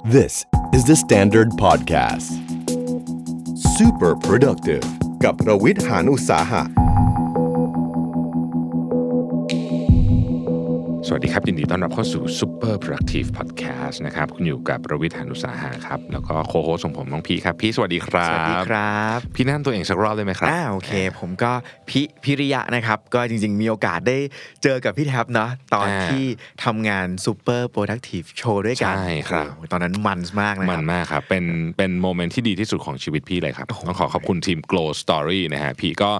This is the Standard Podcast. Super productive กับรวิทย์หานอุตสาหะ วัสดีครับยินดีต้อนรับเข้าสู่ Super Productive Podcast นะครับคุณอยู่กับประวิทยานุสาหะครับ แล้วก็โคโฮสของผมน้องพีครับ พี่สวัสดีครับ สวัสดีครับ พี่นั่นตัวเองสักรอบได้ไหมครับอ่าโอเค ผมก็พิพิริยะนะครับ ก็จริง ๆ มีโอกาสได้เจอกับพี่แท็บเนาะตอนอ่าที่ทำงาน Super Productive Show ด้วยกัน ใช่ครับโอ้โหตอนนั้นมันมากนะคมัรันบมากครับ เป็นเป็นโมเมนต์ที่ดีที่สุดของชีวิตพี่เลยครับต้องขอขอบคุณทีม Glow Story นะฮะพี่ก็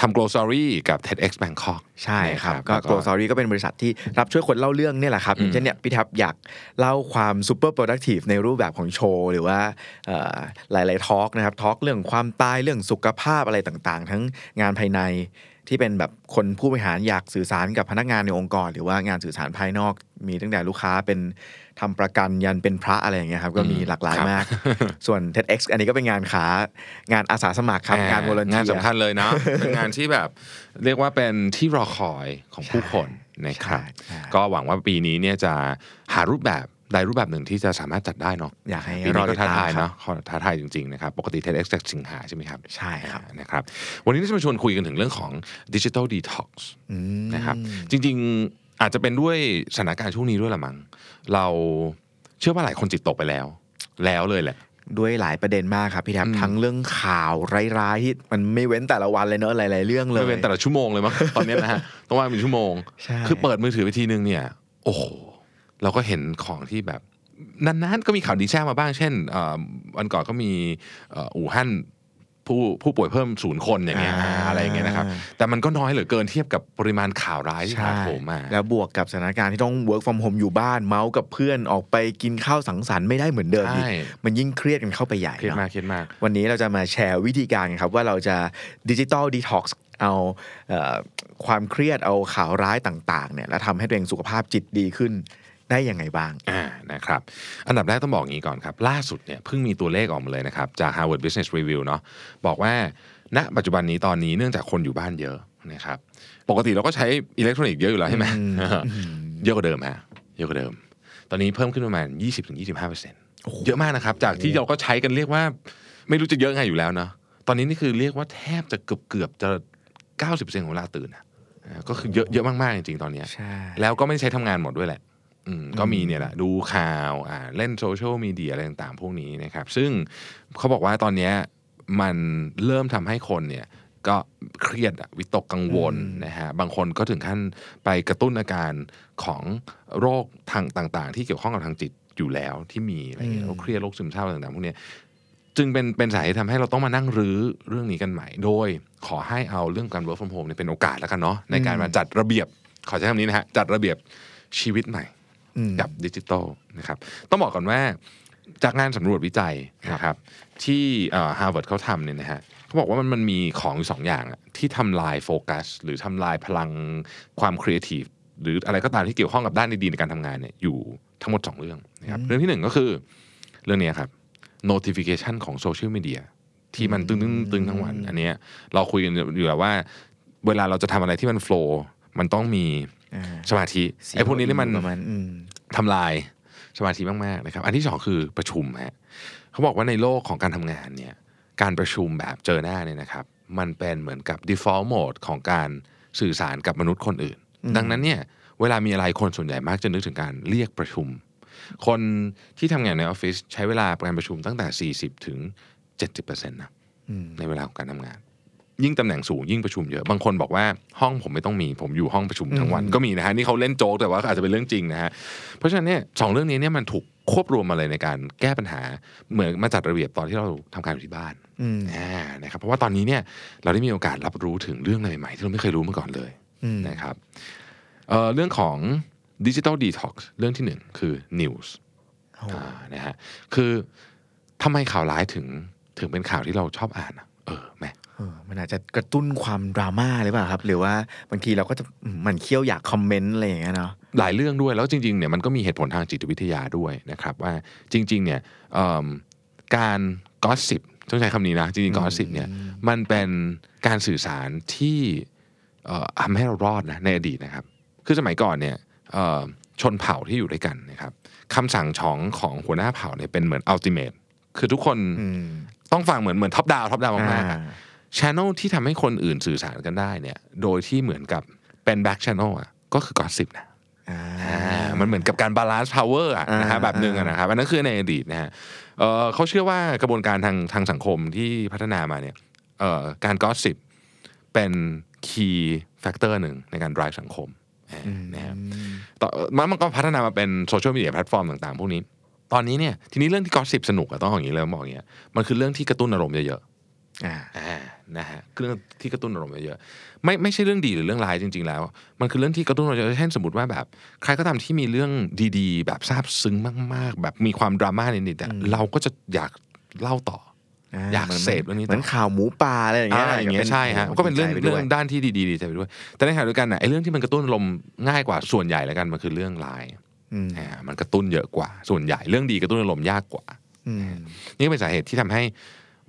ทำ Glow Story กับ TEDx Bangkok ใช่ครับนะก็แล้ว Grow Story ก็เป็นบริษัทที่รับช่วยคนเล่าเรื่องเนี่ยแหละครับอย่างเช่นเนี่ยพี่แท็บอยากเล่าความ Super Productive ในรูปแบบของโชว์หรือว่าเอ่อหลายๆทอล์กนะครับทอล์กเรื่องความตายเรื่องสุขภาพอะไรต่างๆ ทั้งงานภายในที่เป็นแบบคนผู้บริหารอยากสื่อสารกับพนักงานในองค์กร หรือว่างานสื่อสารภายนอก มีตั้งแต่ลูกค้าเป็น ทำประกันยันเป็นพระอะไรอย่างเงี้ยครับก็มีหลากหลายครับมาก ส่วน TEDx อันนี้ก็เป็นงานขางานอาสาสมัครครับงานวอลเนงานสำคัญเลยเนาะเป็นงานที่แบบเรียกว่าเป็นที่รอคอยของผู้คนนะครับใช่ใช่ก็หวังว่าปีนี้เนี่ยจะหารูปแบบใดรูปแบบหนึ่งที่จะสามารถจัดได้เนาะอยากให้ปีรอนี้ติก็ดท้าตามทายครับเนาะขอท้าทายจริงๆนะครับปกติ TEDx จากสิงหาใช่ไหมครับ ใช่ครับอ่านะครับวันนี้จะมาชวนคุยกันถึงเรื่องของ Digital Detox อืมนะครับจริงๆ อาจจะเป็นด้วยสถานการณ์ช่วงนี้ด้วยละมั้งเราเชื่อว่าหลายคนจิตตกไปแล้ว แล้วเลยแหละด้วยหลายประเด็นมากครับพี่แทบทั้งเรื่องข่าวร้ายๆที่มันไม่เว้นแต่ละวันเลยเนอะหลายๆเรื่องเลยไม่เป็นแต่ละชั่วโมงเลยมั้งตอนเนี้ยนะฮะต้องว่าเป็นชั่วโมงใช่คือเปิดมือถือไปทีนึงเนี่ย โอ้โหเราก็เห็นของที่แบบนานๆก็มีข่าวดีแทรกมาบ้าง เช่นเอ่อวันก่อนก็มีเอ่ออู่ฮั่น ผู้ผู้ป่วยเพิ่มศูนย์คนอย่างเงี้ยอะไรอย่างเงี้ยนะครับแต่มันก็น้อยเหลือเกินเทียบกับปริมาณข่าวร้ายที่ถาโถมมาแล้วบวกกับสถานการณ์ที่ต้อง work from home อยู่บ้านเมาท์กับเพื่อนออกไปกินข้าวสังสรรค์ไม่ได้เหมือนเดิมอีกใช่มันยิ่งเครียดกันเข้าไปใหญ่เครียดเนอะมากเครียดมาก วันนี้เราจะมาแชร์วิธีการกันครับว่าเราจะ digital detox เอาเอ่อความเครียดเอาข่าวร้ายต่างๆเนี่ยแล้วทำให้ตัวเองสุขภาพจิตดีขึ้น ได้ยังไงบ้างอ่านะครับอันดับแรกต้องบอกอย่างนี้ก่อนครับ ล่าสุดเนี่ยเพิ่งมีตัวเลขออกมาเลยนะครับ จาก Harvard Business Review เนาะบอกว่าณปัจจุบันนี้ตอนนี้เนื่องจากคนอยู่บ้านเยอะนะครับปกติเราก็ใช้อิเล็กทรอนิกส์เยอะอยู่แล้วใช่ไหมเยอะกว่าเดิมฮะเยอะกว่าเดิม ตอนนี้เพิ่มขึ้นประมาณ 20-25%เยอะมากนะครับจากที่เราก็ใช้กันเรียกว่า ไม่รู้จะเยอะไงอยู่แล้วเนาะตอนนี้นี่คือเรียกว่าแทบจะเกือบเกือบๆจะ 90%ของเวลาตื่นอะอ่าก็คือเยอะเยอะมากๆจริงๆตอนเนี้ยใช่แล้วก็ไม่ได้ใช้ทำงานหมดด้วยแหละอืม ก็มีเนี่ยแหละดูข่าวอ่าเล่นโซเชียลมีเดียอะไรต่างๆ พวกนี้นะครับ ซึ่งเขาบอกว่าตอนเนี้ยมันเริ่มทำให้คนเนี่ยก็เครียดอะวิตกกังวลนะฮะบางคนก็ถึงขั้นไปกระตุ้นอาการของโรคทางต่าง ๆ ที่เกี่ยวข้องกับทางจิตอยู่แล้วที่มีอะไรเงี้ยโรคเครียดโรคซึมเศร้าต่างๆพวกเนี้ยจึงเป็นเป็นสาเหตุทำให้เราต้องมานั่งรื้อเรื่องนี้กันใหม่ โดยขอให้เอาเรื่องการ work from home เนี่ยเป็นโอกาสแล้วกันเนาะในการมาจัดระเบียบ ขอใช้คำนี้นะฮะจัดระเบียบชีวิตใหม่อืม กับดิจิทัลนะครับต้องบอกก่อนว่าจากงานสำรวจวิจัยนะครับที่ฮาร์วาร์ดเขาทำเนี่ยนะฮะเขาบอกว่ามันมันมีของอยู่สองอย่างอะที่ทำลายโฟกัสหรือทำลายพลังความครีเอทีฟหรืออะไรก็ตามที่เกี่ยวข้องกับด้านดีๆในการทำงานเนี่ยอยู่ทั้งหมดสองเรื่องนะครับเรื่องที่หนึ่งก็คือเรื่องนี้ครับ notification ของโซเชียลมีเดียที่มันตึงตึงตึงทั้งวัน อันเนี้ยเราคุยกันอยู่แล้วว่า เวลาเราจะทำอะไรที่มันโฟล์มันต้องมีอ่าสมาธิไอ้พวกนี้นี่มัน ประมาณอืมทำลายสมาธิมากๆนะครับ อันที่สองคือประชุมฮะเขาบอกว่าในโลกของการทำงานเนี่ยการประชุมแบบเจอหน้าเนี่ยนะครับ มันเป็นเหมือนกับ default mode ของการสื่อสารกับมนุษย์คนอื่น ดังนั้นเนี่ยเวลามีอะไรคนส่วนใหญ่มักจะนึกถึงการเรียกประชุม คนที่ทำงานในออฟฟิศใช้เวลาการประชุมตั้งแต่ 40 ถึง 70%นะในเวลาของการทำงาน ยิ่งตำแหน่งสูงยิ่งประชุมเยอะ บางคนบอกว่าห้องผมไม่ต้องมี ผมอยู่ห้องประชุมทั้งวันก็มีนะฮะนี่เขาเล่นโจ๊กแต่ว่าอาจจะเป็นเรื่องจริงนะฮะเพราะฉะนั้นเนี่ยสองเรื่องนี้เนี่ยมันถูกควบรวมมาเลยในการแก้ปัญหาเหมือนมาจัดระเบียบตอนที่เราทำงานอยู่ที่บ้านอืมอ่านะครับเพราะว่าตอนนี้เนี่ยเราได้มีโอกาสรับรู้ถึงเรื่องใหม่ๆที่เราไม่เคยรู้มาก่อนเลยอืมนะครับเอ่อเรื่องของดิจิ t a ลดีท็อกซ์เรื่องที่หนึ่งคือ News อ่านะฮะคือทำไมข่าวร้ายถึงถึงเป็นข่าวที่เราชอบอ่านอะเออแหม่เออ มันอาจจะกระตุ้นความดราม่าหรือเปล่าครับ หรือว่าบางทีเราก็จะอืมหมันเคี้ยวอยากคอมเมนต์อะไรอย่างเงี้ยเนาะหลายเรื่องด้วยแล้วจริงๆเนี่ยมันก็มีเหตุผลทางจิตวิทยาด้วยนะครับว่าจริงๆเนี่ยเอิ่มการกอสิบต้องใช้คำนี้นะจริงๆกอสิบเนี่ยมันเป็นการสื่อสารที่เอ่อทำให้เรารอดนะในอดีตนะครับ คือสมัยก่อนเนี่ยเอ่อชนเผ่าที่อยู่ด้วยกันนะครับคำสั่งของของหัวหน้าเผ่าเนี่ยเป็นเหมือนอัลติเม e คือทุกคนอืมต้องฟังเหมือนเหมือน top down top down มากๆ อ่าอะ channel ที่ทำให้คนอื่นสื่อสารกันได้เนี่ย โดยที่เหมือนกับเป็น back channel อะก็คือ gossip นะอ่าอ่ามันเหมือนกับการ balance power อะนะฮะอ่าแบบหนึ่งอะนะครับอันนั้นคือในอดีตนะฮะเอ่อเขาเชื่อว่ากระบวนการทางทางสังคมที่พัฒนามาเนี่ยเอ่อการ gossip เป็น key factor หนึ่งในการ drive สังคมอ่านะครับต่อมันมันก็พัฒนามาเป็นโซเชียลมีเดียแพลตฟอร์มต่างๆ พวกนี้ ตอนนี้เนี่ยทีนี้เรื่องที่ gossip สนุกอะต้องอย่างนี้เลยบอกอย่างเงี้ยมันคือเรื่องที่กระตุ้นอารมณ์เยอะๆ อ่าอ่านะฮะเรื่องที่กระตุ้นอารมณ์เยอะๆไม่ไม่ใช่เรื่องดีหรือเรื่องร้ายจริง ๆ แล้ว มันคือเรื่องที่กระตุ้นอารมณ์เยอะเช่นสมมติว่าแบบ ใครก็ตามที่มีเรื่องดีๆ แบบซาบซึ้งมาก ๆ แบบมีความดราม่านิดๆอะเราก็จะอยากเล่าต่ออยากเสพเรื่องนี้ต่อเหมือนข่าวหมูป่าอะไรอย่างเงี้ยอ่าอย่างเงี้ยใช่ฮะก็เป็นเรื่องดีใจไเรื่องด้านที่ดีๆดีใจไปด้วย แต่ในขณะเดียวกันน่ะไอ้เรื่องที่มันกระตุ้นอารมณ์ง่ายกว่าส่วนใหญ่แล้วกันมันคือเรื่องร้ายอืมอ่ามันกระตุ้นเยอะกว่า ส่วนใหญ่เรื่องดีกระตุ้นอารมณ์ยากกว่าอืมนี่ก็เป็นสาเหตุที่ทำให้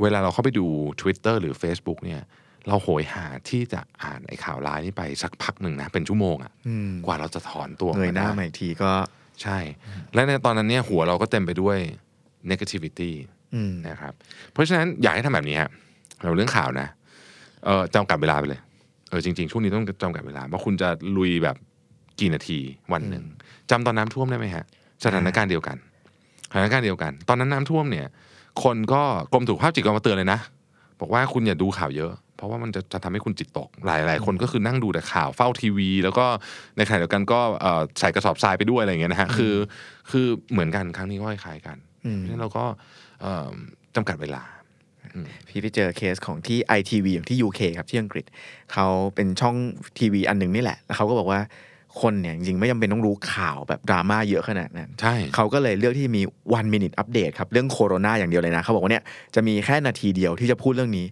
เวลาเราเข้าไปดู Twitter หรือ Facebook เนี่ยเราโหยหาที่จะอ่านไอ้ข่าวร้ายนี้ไปสักพักหนึ่งนะ เป็นชั่วโมงอะอืมกว่าเราจะถอนตัวออกเงยหน้าได้มาอีกทีก็ใช่ และในตอนนั้นเนี่ยหัวเราก็เต็มไปด้วย negativity อืมนะครับ เพราะฉะนั้นอยากให้ทำแบบนี้ฮะเราเรื่องข่าวนะเออจำกัดเวลาไปเลยเออจริง ๆ ช่วงนี้ต้องจำกัดเวลาว่าคุณจะลุยแบบกี่นาทีวันหนึ่งจำตอนน้ำท่วมได้ไหมฮะสถานการณ์เดียวกันสถานการณ์เดียวกัน ตอนนั้นน้ำท่วมเนี่ย คนก็กรมสุขภาพจิตก็มาเตือนเลยนะ บอกว่าคุณอย่าดูข่าวเยอะ เพราะว่ามันจะจะทำให้คุณจิตตก หลายหลายคนก็คือนั่งดูแต่ข่าวเฝ้าทีวี แล้วก็ในขณะเดียวกันก็เอ่อใส่กระสอบทรายไปด้วยอะไรอย่างเงี้ยนะฮะคือคือเหมือนกันครั้งนี้ก็คล้ายๆกันอืมเพราะฉะนั้นเราก็เอ่อจำกัดเวลาพี่ไปเจอเคสของที่ ITV อย่างที่ UK ครับที่อังกฤษเขาเป็นช่องทีวีอันหนึ่งนี่แหละ แล้วเขาก็บอกว่า คนเนี่ยจริงๆไม่จำเป็นต้องรู้ข่าวแบบดราม่าเยอะขนาดนั้นใช่ เขาก็เลยเลือกที่มี one minute update ครับ เรื่องโคโรนาอย่างเดียวเลยนะ เขาบอกว่าเนี่ยจะมีแค่นาทีเดียวที่จะพูดเรื่องนี้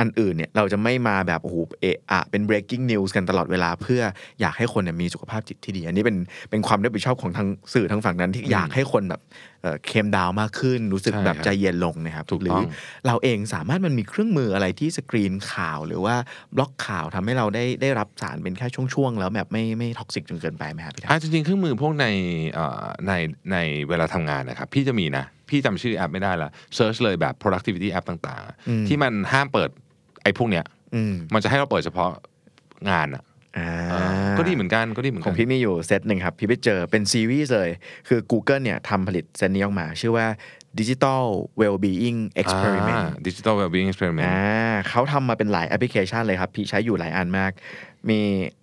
อันอื่นเนี่ยเราจะไม่มาแบบโอ้โหเอะอะเป็น breaking news กันตลอดเวลา เพื่ออยากให้คนเนี่ยมีสุขภาพจิตที่ดี อันนี้เป็นเป็นความรับผิดชอบของทางสื่อทางฝั่งนั้นที่อยากให้คนแบบเคมดาวมากขึ้น รู้สึกใช่แบบครับใจเย็นลงนะครับถูกหรืต้องเราเองสามารถมันมีเครื่องมืออะไรที่สกรีนข่าว หรือว่าบล็อกข่าวทำให้เราได้ได้รับสารเป็นแค่ช่วงๆ แล้วแบบไม่ไม่ท็อกซิกจนเกินไปไหมครับพี่ทัศน์อะจริงๆ เครื่องมือพวกในเอ่อในในเวลาทำงานนะครับ พี่จะมีนะพี่จำชื่อแอปไม่ได้ละsearch เลยแบบ productivity app ต่างๆ ที่มันห้ามเปิด ไอ้พวกเนี้ยอืมมันจะให้เราเปิดเฉพาะงานอะอ่าเออก็ดีเหมือนกันก็ดีเหมือนกันของพี่มีอยู่เซตหนึ่งครับ พี่ไปเจอเป็นซีรีส์เลย คือ Google เนี่ยทำผลิตเซตนี้ออกมา ชื่อว่า Digital Wellbeing Experiment Digital Wellbeing Experiment อ่าเขาทำมาเป็นหลายแอปพลิเคชันเลยครับ พี่ใช้อยู่หลายอันมาก มี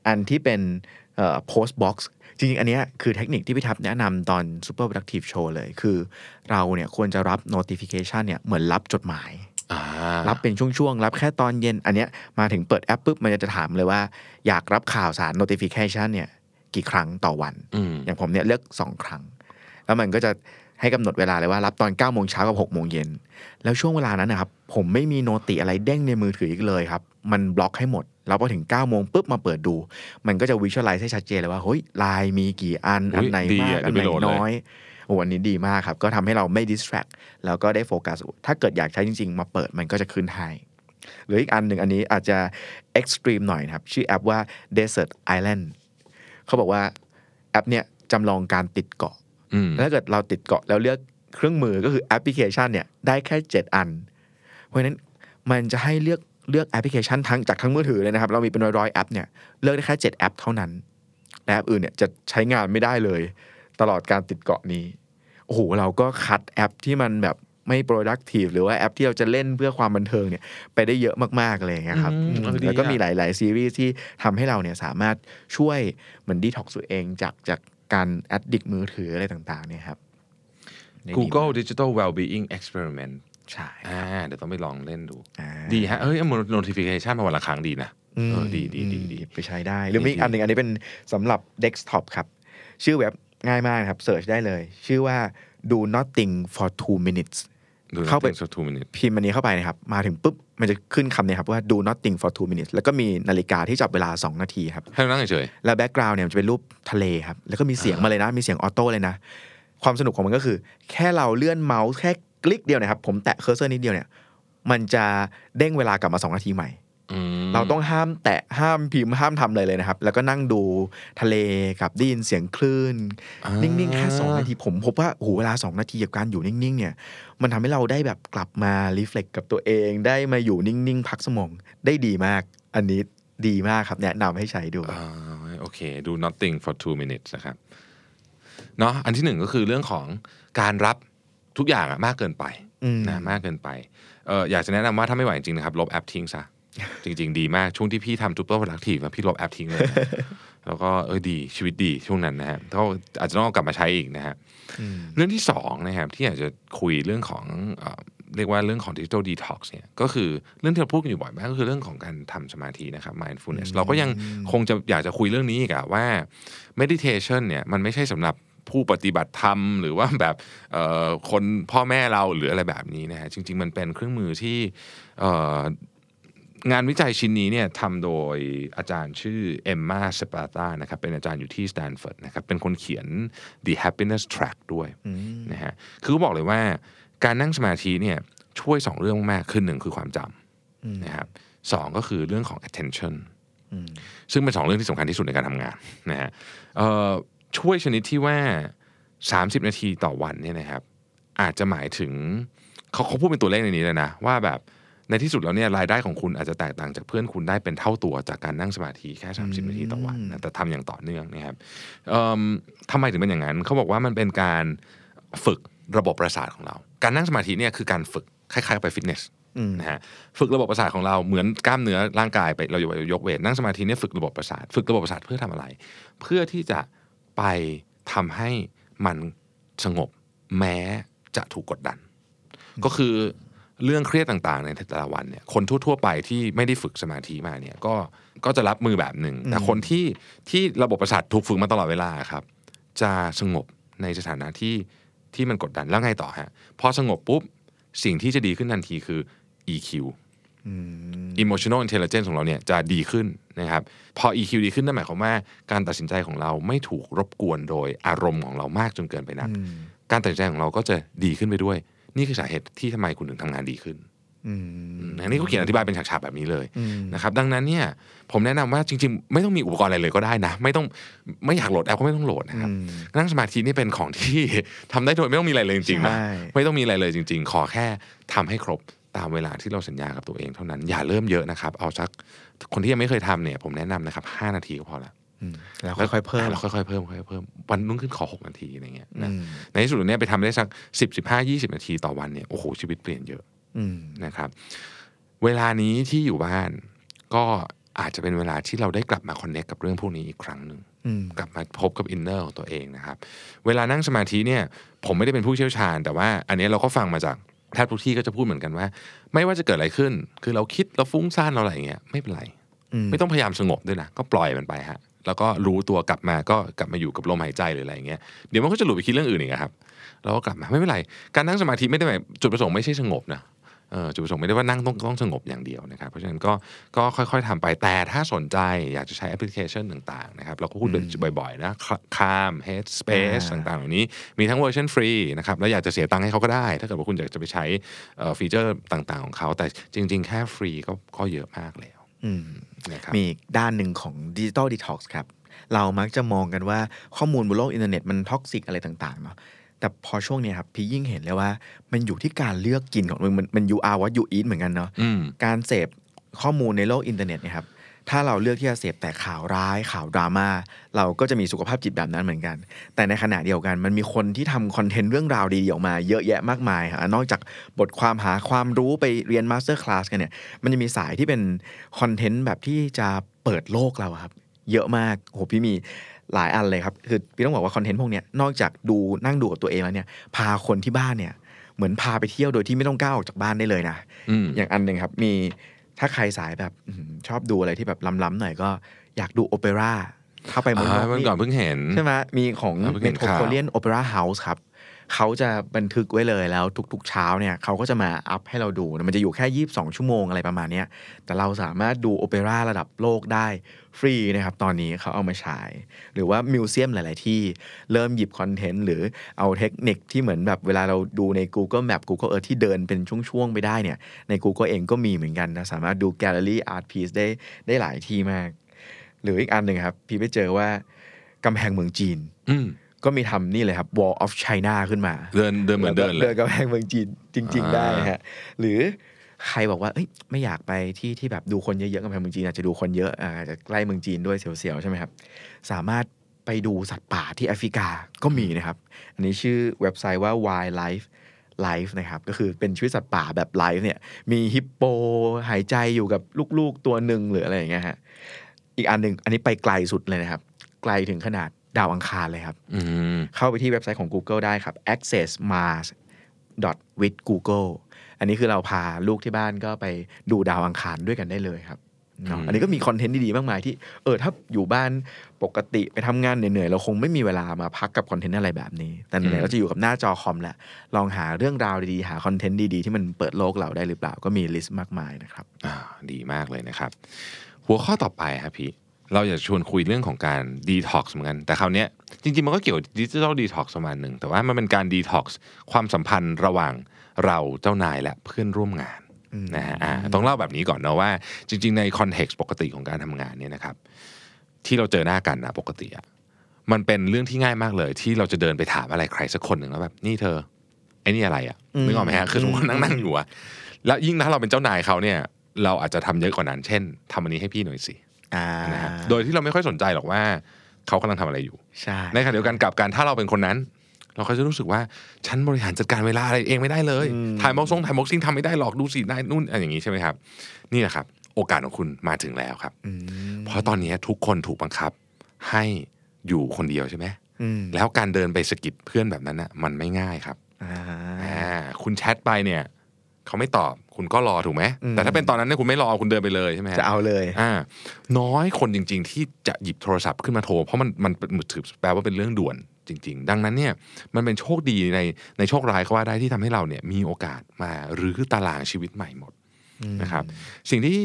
อันที่เป็นเอ่อ post box จริงๆ อันเนี้ยคือเทคนิคที่พี่ทับแนะนำตอน Super Productive Show เลย คือเราเนี่ยควรจะรับ notification เนี่ยเหมือนรับจดหมายอ่า รับเป็นช่วงๆ รับแค่ตอนเย็น อันเนี้ยมาถึงเปิดแอปปุ๊บมันจะถามเลยว่า อยากรับข่าวสาร notification เนี่ย กี่ครั้งต่อวันอืมอย่างผมเนี่ยเลือก2ครั้ง แล้วมันก็จะให้กำหนดเวลาเลยว่ารับตอน9โมงเช้ากับ6โมงเย็นแล้วช่วงเวลานั้นนะครับ ผมไม่มีโนติอะไรเด้งในมือถืออีกเลยครับ มันบล็อกให้หมด แล้วพอถึง9โมงปุ๊บมาเปิดดู มันก็จะวิชวลไลซ์ให้ชัดเจนเลยว่าเฮ้ยไลน์มีกี่อัน อันไหนดีมากอะอันเดี๋ยวไหนไปโหลดเลยน้อยโอ้อันนี้ดีมากครับ ก็ทำให้เราไม่ distract แล้วก็ได้โฟกัส ถ้าเกิดอยากใช้จริง ๆ มาเปิดมันก็จะขึ้นให้หรืออีกอันหนึ่งอันนี้อาจจะ extreme หน่อยนะครับ ชื่อแอปว่า Desert Island เขาบอกว่าแอปเนี่ยจำลองการติดเกาะอืมแล้วถ้าเกิดเราติดเกาะแล้วเลือกเครื่องมือก็คือแอปพลิเคชันเนี่ยได้แค่ 7 อัน เพราะฉะนั้นมันจะให้เลือกเลือกแอปพลิเคชันทั้งจากทั้งมือถือเลยนะครับ เรามีเป็นร้อยๆแอปเนี่ยเลือกได้แค่ 7 แอปเท่านั้นและแอปอื่นเนี่ยจะใช้งานไม่ได้เลย ตลอดการติดเกาะนี้ โอ้โห เราก็คัดแอปที่มันแบบไม่ productive หรือว่าแอปที่เราจะเล่นเพื่อความบันเทิงเนี่ยไปได้เยอะมากๆเลยอย่างเงี้ยครับอืมอืมเออดีแล้วก็อะมีหลาย ๆ ซีรีส์ที่ทำให้เราเนี่ยสามารถช่วยเหมือนดีท็อกซ์ตัวเองจากจากการ addict มือถืออะไรต่าง ๆ เนี่ยครับได้ดี Google มาก Digital Wellbeing Experiment ใช่อ่าเดี๋ยวต้องไปลองเล่นดูอ่าดีฮะเอ้ย notification มาวันละครั้งดีนะเออดีดีดีดีไปใช้ได้ หรือมีอีกดีอันหนึ่งอันนี้เป็นสำหรับ desktop ครับ ชื่อเว็บ ง่ายมากครับ search ได้เลย ชื่อว่า do nothing for two minutes ดูเข้าไปสัก two minutes พิมพ์อันนี้เข้าไปนะครับ มาถึงปุ๊บ มันจะขึ้นคำเนี่ยครับว่า do nothing for two minutes แล้วก็มีนาฬิกาที่จับเวลา 2 นาทีครับ ให้เรานั่งเฉยแล้ว background เนี่ยมันจะเป็นรูปทะเลครับ แล้วก็มีเสียงมาเลยนะ มีเสียง auto เลยนะ ความสนุกของมันก็คือ แค่เราเลื่อนเมาส์แค่คลิกเดียวนะครับ ผมแตะ cursor นิดเดียวเนี่ย มันจะเด้งเวลากลับมา 2 นาทีใหม่อืม เราต้องห้ามแตะห้ามพิมพ์ห้ามทำอะไรเลยนะครับ แล้วก็นั่งดูทะเลกับได้ยินเสียงคลื่นอ่านิ่งๆแค่สองนาทีผมพบว่าโอ้โหเวลาสองนาทีกับการอยู่นิ่งๆเนี่ยมันทำให้เราได้แบบกลับมารีเฟล็กกับตัวเองได้มาอยู่นิ่งๆ พักสมองได้ดีมาก อันนี้ดีมากครับแนะนำให้ใช้ดูอ่าโอเคดู nothing for two minutes นะครับเนาะอันที่หนึ่งก็คือเรื่องของการรับทุกอย่างอะมากเกินไปอืมนะมากเกินไปเอออยากจะแนะนำว่าถ้าไม่ไหวจริงๆนะครับลบแอปทิ้งซะ จริง ๆ ดีมากช่วงที่พี่ทำ super productive อะพี่ลบแอปทิ้งเลยนะแล้วก็เออดีชีวิตดีช่วงนั้นนะฮะก็อาจจะต้องเอากลับมาใช้อีกนะฮะเรื่องที่สองนะครับที่อยากจะคุยเรื่องของเอ่อเรียกว่าเรื่องของ digital detox เนี่ยก็คือเรื่องที่เราพูดกันอยู่บ่อยมากก็คือเรื่องของการทำสมาธินะครับ mindfulness เราก็ยังคงจะอยากจะคุยเรื่องนี้อีกอะว่า meditation เนี่ยมันไม่ใช่สำหรับผู้ปฏิบัติธรรม หรือว่าแบบเอ่อคนพ่อแม่เราหรืออะไรแบบนี้นะฮะจริง ๆ มันเป็นเครื่องมือที่เอ่อ งานวิจัยชิ้นนี้เนี่ยทำโดยอาจารย์ชื่อเอมมาสปาตานะครับเป็นอาจารย์อยู่ที่สแตนฟอร์ดนะครับเป็นคนเขียน The Happiness Track ด้วยนะฮะคือเขาบอกเลยว่าการนั่งสมาธิเนี่ยช่วย 2 เรื่องมากคือหนึ่งคือความจำนะครับสองก็คือเรื่องของ attention ซึ่งเป็นสองเรื่องที่สำคัญที่สุดในการทำงานนะฮะเอ่อช่วยชนิดที่ว่า 30 นาทีต่อวันเนี่ยนะครับอาจจะหมายถึงเขาเขาพูดเป็นตัวเลขในนี้เลยนะ ว่าแบบ ในที่สุดแล้วเนี่ยรายได้ของคุณอาจจะแตกต่างจากเพื่อนคุณได้เป็นเท่าตัวจากการนั่งสมาธิแค่ 30 นาทีต่อวันนะแต่ทำอย่างต่อเนื่องนะครับเอิ่มทำไมถึงเป็นอย่างนั้น เขาบอกว่ามันเป็นการฝึกระบบประสาทของเรา การนั่งสมาธิเนี่ยคือการฝึกคล้ายๆกับไปฟิตเนสนะฮะฝึกระบบประสาทของเราเหมือนกล้ามเนื้อร่างกายไปเรายกเวทนั่งสมาธิเนี่ยฝึกระบบประสาท ฝึกระบบประสาทเพื่อทำอะไร เพื่อที่จะไปทำให้มันสงบแม้จะถูกกดดัน ก็คือ เรื่องเครียดต่างๆ ในแต่ละวันเนี่ยคนทั่ว ๆ ไปที่ไม่ได้ฝึกสมาธิมาเนี่ยก็ก็จะรับมือแบบหนึ่งแต่คนที่ที่ระบบประสาทถูกฝึกมาตลอดเวลาครับ จะสงบในสถานะที่ที่มันกดดันแล้วไงต่อฮะพอสงบปุ๊บสิ่งที่จะดีขึ้นทันทีคือ EQ emotional intelligence ของเราเนี่ยจะดีขึ้นนะครับ พอ EQ ดีขึ้นนั่นหมายความว่าการตัดสินใจของเราไม่ถูกรบกวนโดยอารมณ์ของเรามากจนเกินไปนัก การตัดสินใจของเราก็จะดีขึ้นไปด้วย นี่คือสาเหตุที่ทำไมคุณถึงทำงานดีขึ้นอันนี้เขาเขียนอธิบายเป็นฉากๆแบบนี้เลยนะครับ ดังนั้นเนี่ย ผมแนะนำว่าจริง ๆ ไม่ต้องมีอุปกรณ์อะไรเลยก็ได้นะ ไม่ต้องไม่อยากโหลดแอปก็ไม่ต้องโหลดนะครับนั่งสมาธินี่เป็นของที่ทำได้โดยไม่ต้องมีอะไรเลยจริงๆนะใช่ไม่ต้องมีอะไรเลยจริง ๆ ขอแค่ทำให้ครบตามเวลาที่เราสัญญากับตัวเองเท่านั้นอย่าเริ่มเยอะนะครับ เอาสักคนที่ยังไม่เคยทำเนี่ย ผมแนะนำนะครับ5นาทีก็พอละ แล้วค่อยๆเพิ่มแล้วค่อยๆเพิ่มค่อยๆเพิ่มวันนุ่งขึ้นขอ6นาทีอะไรเงี้ยนะอืมในที่สุดเนี่ยไปทำได้สัก10 15 20นาทีต่อวันเนี่ยโอ้โหชีวิตเปลี่ยนเยอะอืมนะครับ เวลานี้ที่อยู่บ้านก็อาจจะเป็นเวลาที่เราได้กลับมา connect กับเรื่องพวกนี้อีกครั้งหนึ่งอืมกลับมาพบกับ inner ของตัวเองนะครับ เวลานั่งสมาธิเนี่ย ผมไม่ได้เป็นผู้เชี่ยวชาญ แต่ว่าอันนี้เราก็ฟังมาจากแทบทุกที่ก็จะพูดเหมือนกันว่า ไม่ว่าจะเกิดอะไรขึ้น คือเราคิดเราฟุ้งซ่านเราอะไรอย่างเงี้ยไม่เป็นไรอืมไม่ต้องพยายามสงบด้วยนะก็ปล่อยมันไปฮะ แล้วก็รู้ตัวกลับมาก็กลับมาอยู่กับลมหายใจหรืออะไรอย่างเงี้ยเดี๋ยวมันก็จะหลุดไปคิดเรื่องอื่นอีกอะครับแล้วก็กลับมาไม่เป็นไรการนั่งสมาธิไม่ได้หมายจุดประสงค์ไม่ใช่สงบนะเออจุดประสงค์ไม่ได้ว่านั่งต้องต้องสงบอย่างเดียวนะครับ เพราะฉะนั้นก็ก็ค่อยๆทำไปแต่ถ้าสนใจอยากจะใช้แอปพลิเคชันต่างๆนะครับเราก็พูดบ่อยๆนะคาม Headspace อ่าต่างๆเหล่านี้มีทั้งเวอร์ชันฟรีนะครับแล้วอยากจะเสียตังค์ให้เขาก็ได้ ถ้าเกิดว่าคุณอยากจะไปใช้เอ่อฟีเจอร์ต่างๆของเขา แต่จริง ๆ แค่ฟรีก็ก็เยอะมากแล้วอื มนะครับมีอีกด้านหนึ่งของดิจิ t a ลดีท็อกซ์ครับ เรามักจะมองกันว่าข้อมูลบนโลกอินเทอร์เน็ตมัน toxic อะไรต่างๆเนาะแต่พอช่วงเนี้ยครับพี่ยิ่งเห็นเลยว่า มันอยู่ที่การเลือกกินของมึงมันมัน you are what you eat เหมือนกันเนาะอืมการเสพข้อมูลในโลกอินเทอร์เน็ตเนะครับ ถ้าเราเลือกที่จะเสพแต่ข่าวร้ายข่าวดราม่าเราก็จะมีสุขภาพจิตแบบนั้นเหมือนกัน แต่ในขณะเดียวกันมันมีคนที่ทำคอนเทนต์เรื่องราวดีๆออกมาเยอะแยะมากมายครับนอกจากบทความหาความรู้ไปเรียน masterclass กันเนี่ยมันจะมีสายที่เป็นคอนเทนต์แบบที่จะเปิดโลกเราอะครับ เยอะมากโอ้โหพี่มีหลายอันเลยครับ คือพี่ต้องบอกว่าคอนเทนต์พวกเนี้ยนอกจากดูนั่งดูกับตัวเองแล้วเนี่ย พาคนที่บ้านเนี่ย เหมือนพาไปเที่ยวโดยที่ไม่ต้องก้าวออกจากบ้านได้เลยนะอืมอย่างอันหนึ่งครับ มี ถ้าใครสายแบบอืมชอบดูอะไรที่แบบล้ำๆหน่อยก็อยากดูโอเปร่าเข้าไปเมืองนอ่าอกเมื่อนี่ก่อนเพิ่งเห็น ใช่ไหมมีของอ่าเพิ่งเห็นข่าว Metropolitan Opera House ครับเขาจะบันทึกไว้เลยแล้วทุกๆเช้าเนี่ยเขาก็จะมาอัพให้เราดู มันจะอยู่แค่ 22 ชั่วโมงอะไรประมาณเนี้ยแต่เราสามารถดูโอเปร่าระดับโลกได้ ฟรีนะครับตอนนี้เขาเอามาฉาย หรือว่า museum หลาย ๆ ที่เริ่มหยิบ content หรือเอาเทคนิคที่เหมือนแบบเวลาเราดูใน Google Map Google Earth ที่เดินเป็นช่วง ๆ ไปได้เนี่ยใน Google เองก็มีเหมือนกันนะสามารถดู gallery art piece ได้ได้หลายที่มาก หรืออีกอันหนึ่งครับ พี่ไปเจอว่ากำแพงเมืองจีนอืมก็มีทำนี่เลยครับ Wall of China ขึ้นมา เดินเดินเหมือนเดินเล่นบนกำแพงเมืองจีนจริงๆอ่าได้ฮะหรือ ใครบอกว่าเอ้ยไม่อยากไปที่ที่แบบดูคนเยอะๆกำแพงเมืองจีนอาจจะดูคนเยอะอาอาจจะใกล้เมืองจีนด้วยเสียวๆใช่ไหมครับ สามารถไปดูสัตว์ป่าที่แอฟริกาก็มีนะครับ อันนี้ชื่อเว็บไซต์ว่า wildlife life นะครับ ก็คือเป็นชีวิตสัตว์ป่าแบบไลฟ์เนี่ยมีฮิปโปหายใจอยู่กับลูกๆตัวหนึ่งหรืออะไรอย่างเงี้ยฮะอีกอันหนึ่งอันนี้ไปไกลสุดเลยนะครับ ไกลถึงขนาดดาวอังคารเลยครับอืมเข้าไปที่เว็บไซต์ของ Google ได้ครับ access mars with google อันนี้คือเราพาลูกที่บ้านก็ไปดูดาวอังคารด้วยกันได้เลยครับเนาะอืมอันนี้ก็มี content ดีๆมากมายที่เออถ้าอยู่บ้านปกติไปทำงานเหนื่อยๆเราคงไม่มีเวลามาพักกับ content อะไรแบบนี้ แต่ไหนๆเราจะอยู่กับหน้าจอคอมแหละลองหาเรื่องราวดีๆ หา content ดีๆ ที่มันเปิดโลกเราได้หรือเปล่าก็มี list มากมายนะครับอ่าดีมากเลยนะครับ หัวข้อต่อไปครับพี่เราอยากชวนคุยเรื่องของการดีท็อกซ์เหมือนกัน แต่คราวเนี้ยจริงๆ มันก็เกี่ยว digital detox ประมาณหนึ่ง แต่ว่ามันเป็นการดีท็อกซ์ความสัมพันธ์ระหว่าง เราเจ้านายและเพื่อนร่วมงานนะฮะอ่าต้องเล่าแบบนี้ก่อนนะว่า จริง ๆ ใน context ปกติของการทำงานเนี่ยนะครับ ที่เราเจอหน้ากันนะปกติอะมันเป็นเรื่องที่ง่ายมากเลย ที่เราจะเดินไปถามอะไรใครสักคนหนึ่งแล้วแบบนี่เธอไอ้นี่อะไรอะอืมนึกออกไหมฮะคือสมมตินั่งนั่งอยู่อะแล้วยิ่งถ้าเราเป็นเจ้านายเขาเนี่ย เราอาจจะทำเยอะกว่านั้น เช่นทำอันนี้ให้พี่หน่อยสิอ่านะฮะโดยที่เราไม่ค่อยสนใจหรอกว่าเขากำลังทำอะไรอยู่ใช่ในขณะเดียวกันกลับการถ้าเราเป็นคนนั้น เราก็จะรู้สึกว่าฉันบริหารจัดการเวลาอะไรเองไม่ได้เลยถ่ายม็อกซงถ่ายม็อกซิ่งทำไม่ได้หรอกดูสิได้นู่นอะไรอย่างนี้ใช่ไหมครับ นี่แหละครับ โอกาสของคุณมาถึงแล้วครับอืมเพราะตอนนี้ทุกคนถูกบังคับให้อยู่คนเดียวใช่ไหมอืมแล้วการเดินไปสะกิดเพื่อนแบบนั้นน่ะมันไม่ง่ายครับอ่าอ่าคุณแชทไปเนี่ยเขาไม่ตอบคุณก็รอถูกไหมอืมแต่ถ้าเป็นตอนนั้นเนี่ยคุณไม่รอคุณเดินไปเลยใช่ไหมฮจะเอาเลยอ่าน้อยคนจริง ๆ ที่จะหยิบโทรศัพท์ขึ้นมาโทร เพราะมันมันถือแปลว่าเป็นเรื่องด่วน จริง ๆ ดังนั้นเนี่ยมันเป็นโชคดีในในโชคร้ายก็ว่าได้ที่ทำให้เราเนี่ยมีโอกาสมารื้อตารางชีวิตใหม่หมดนะครับ สิ่งที่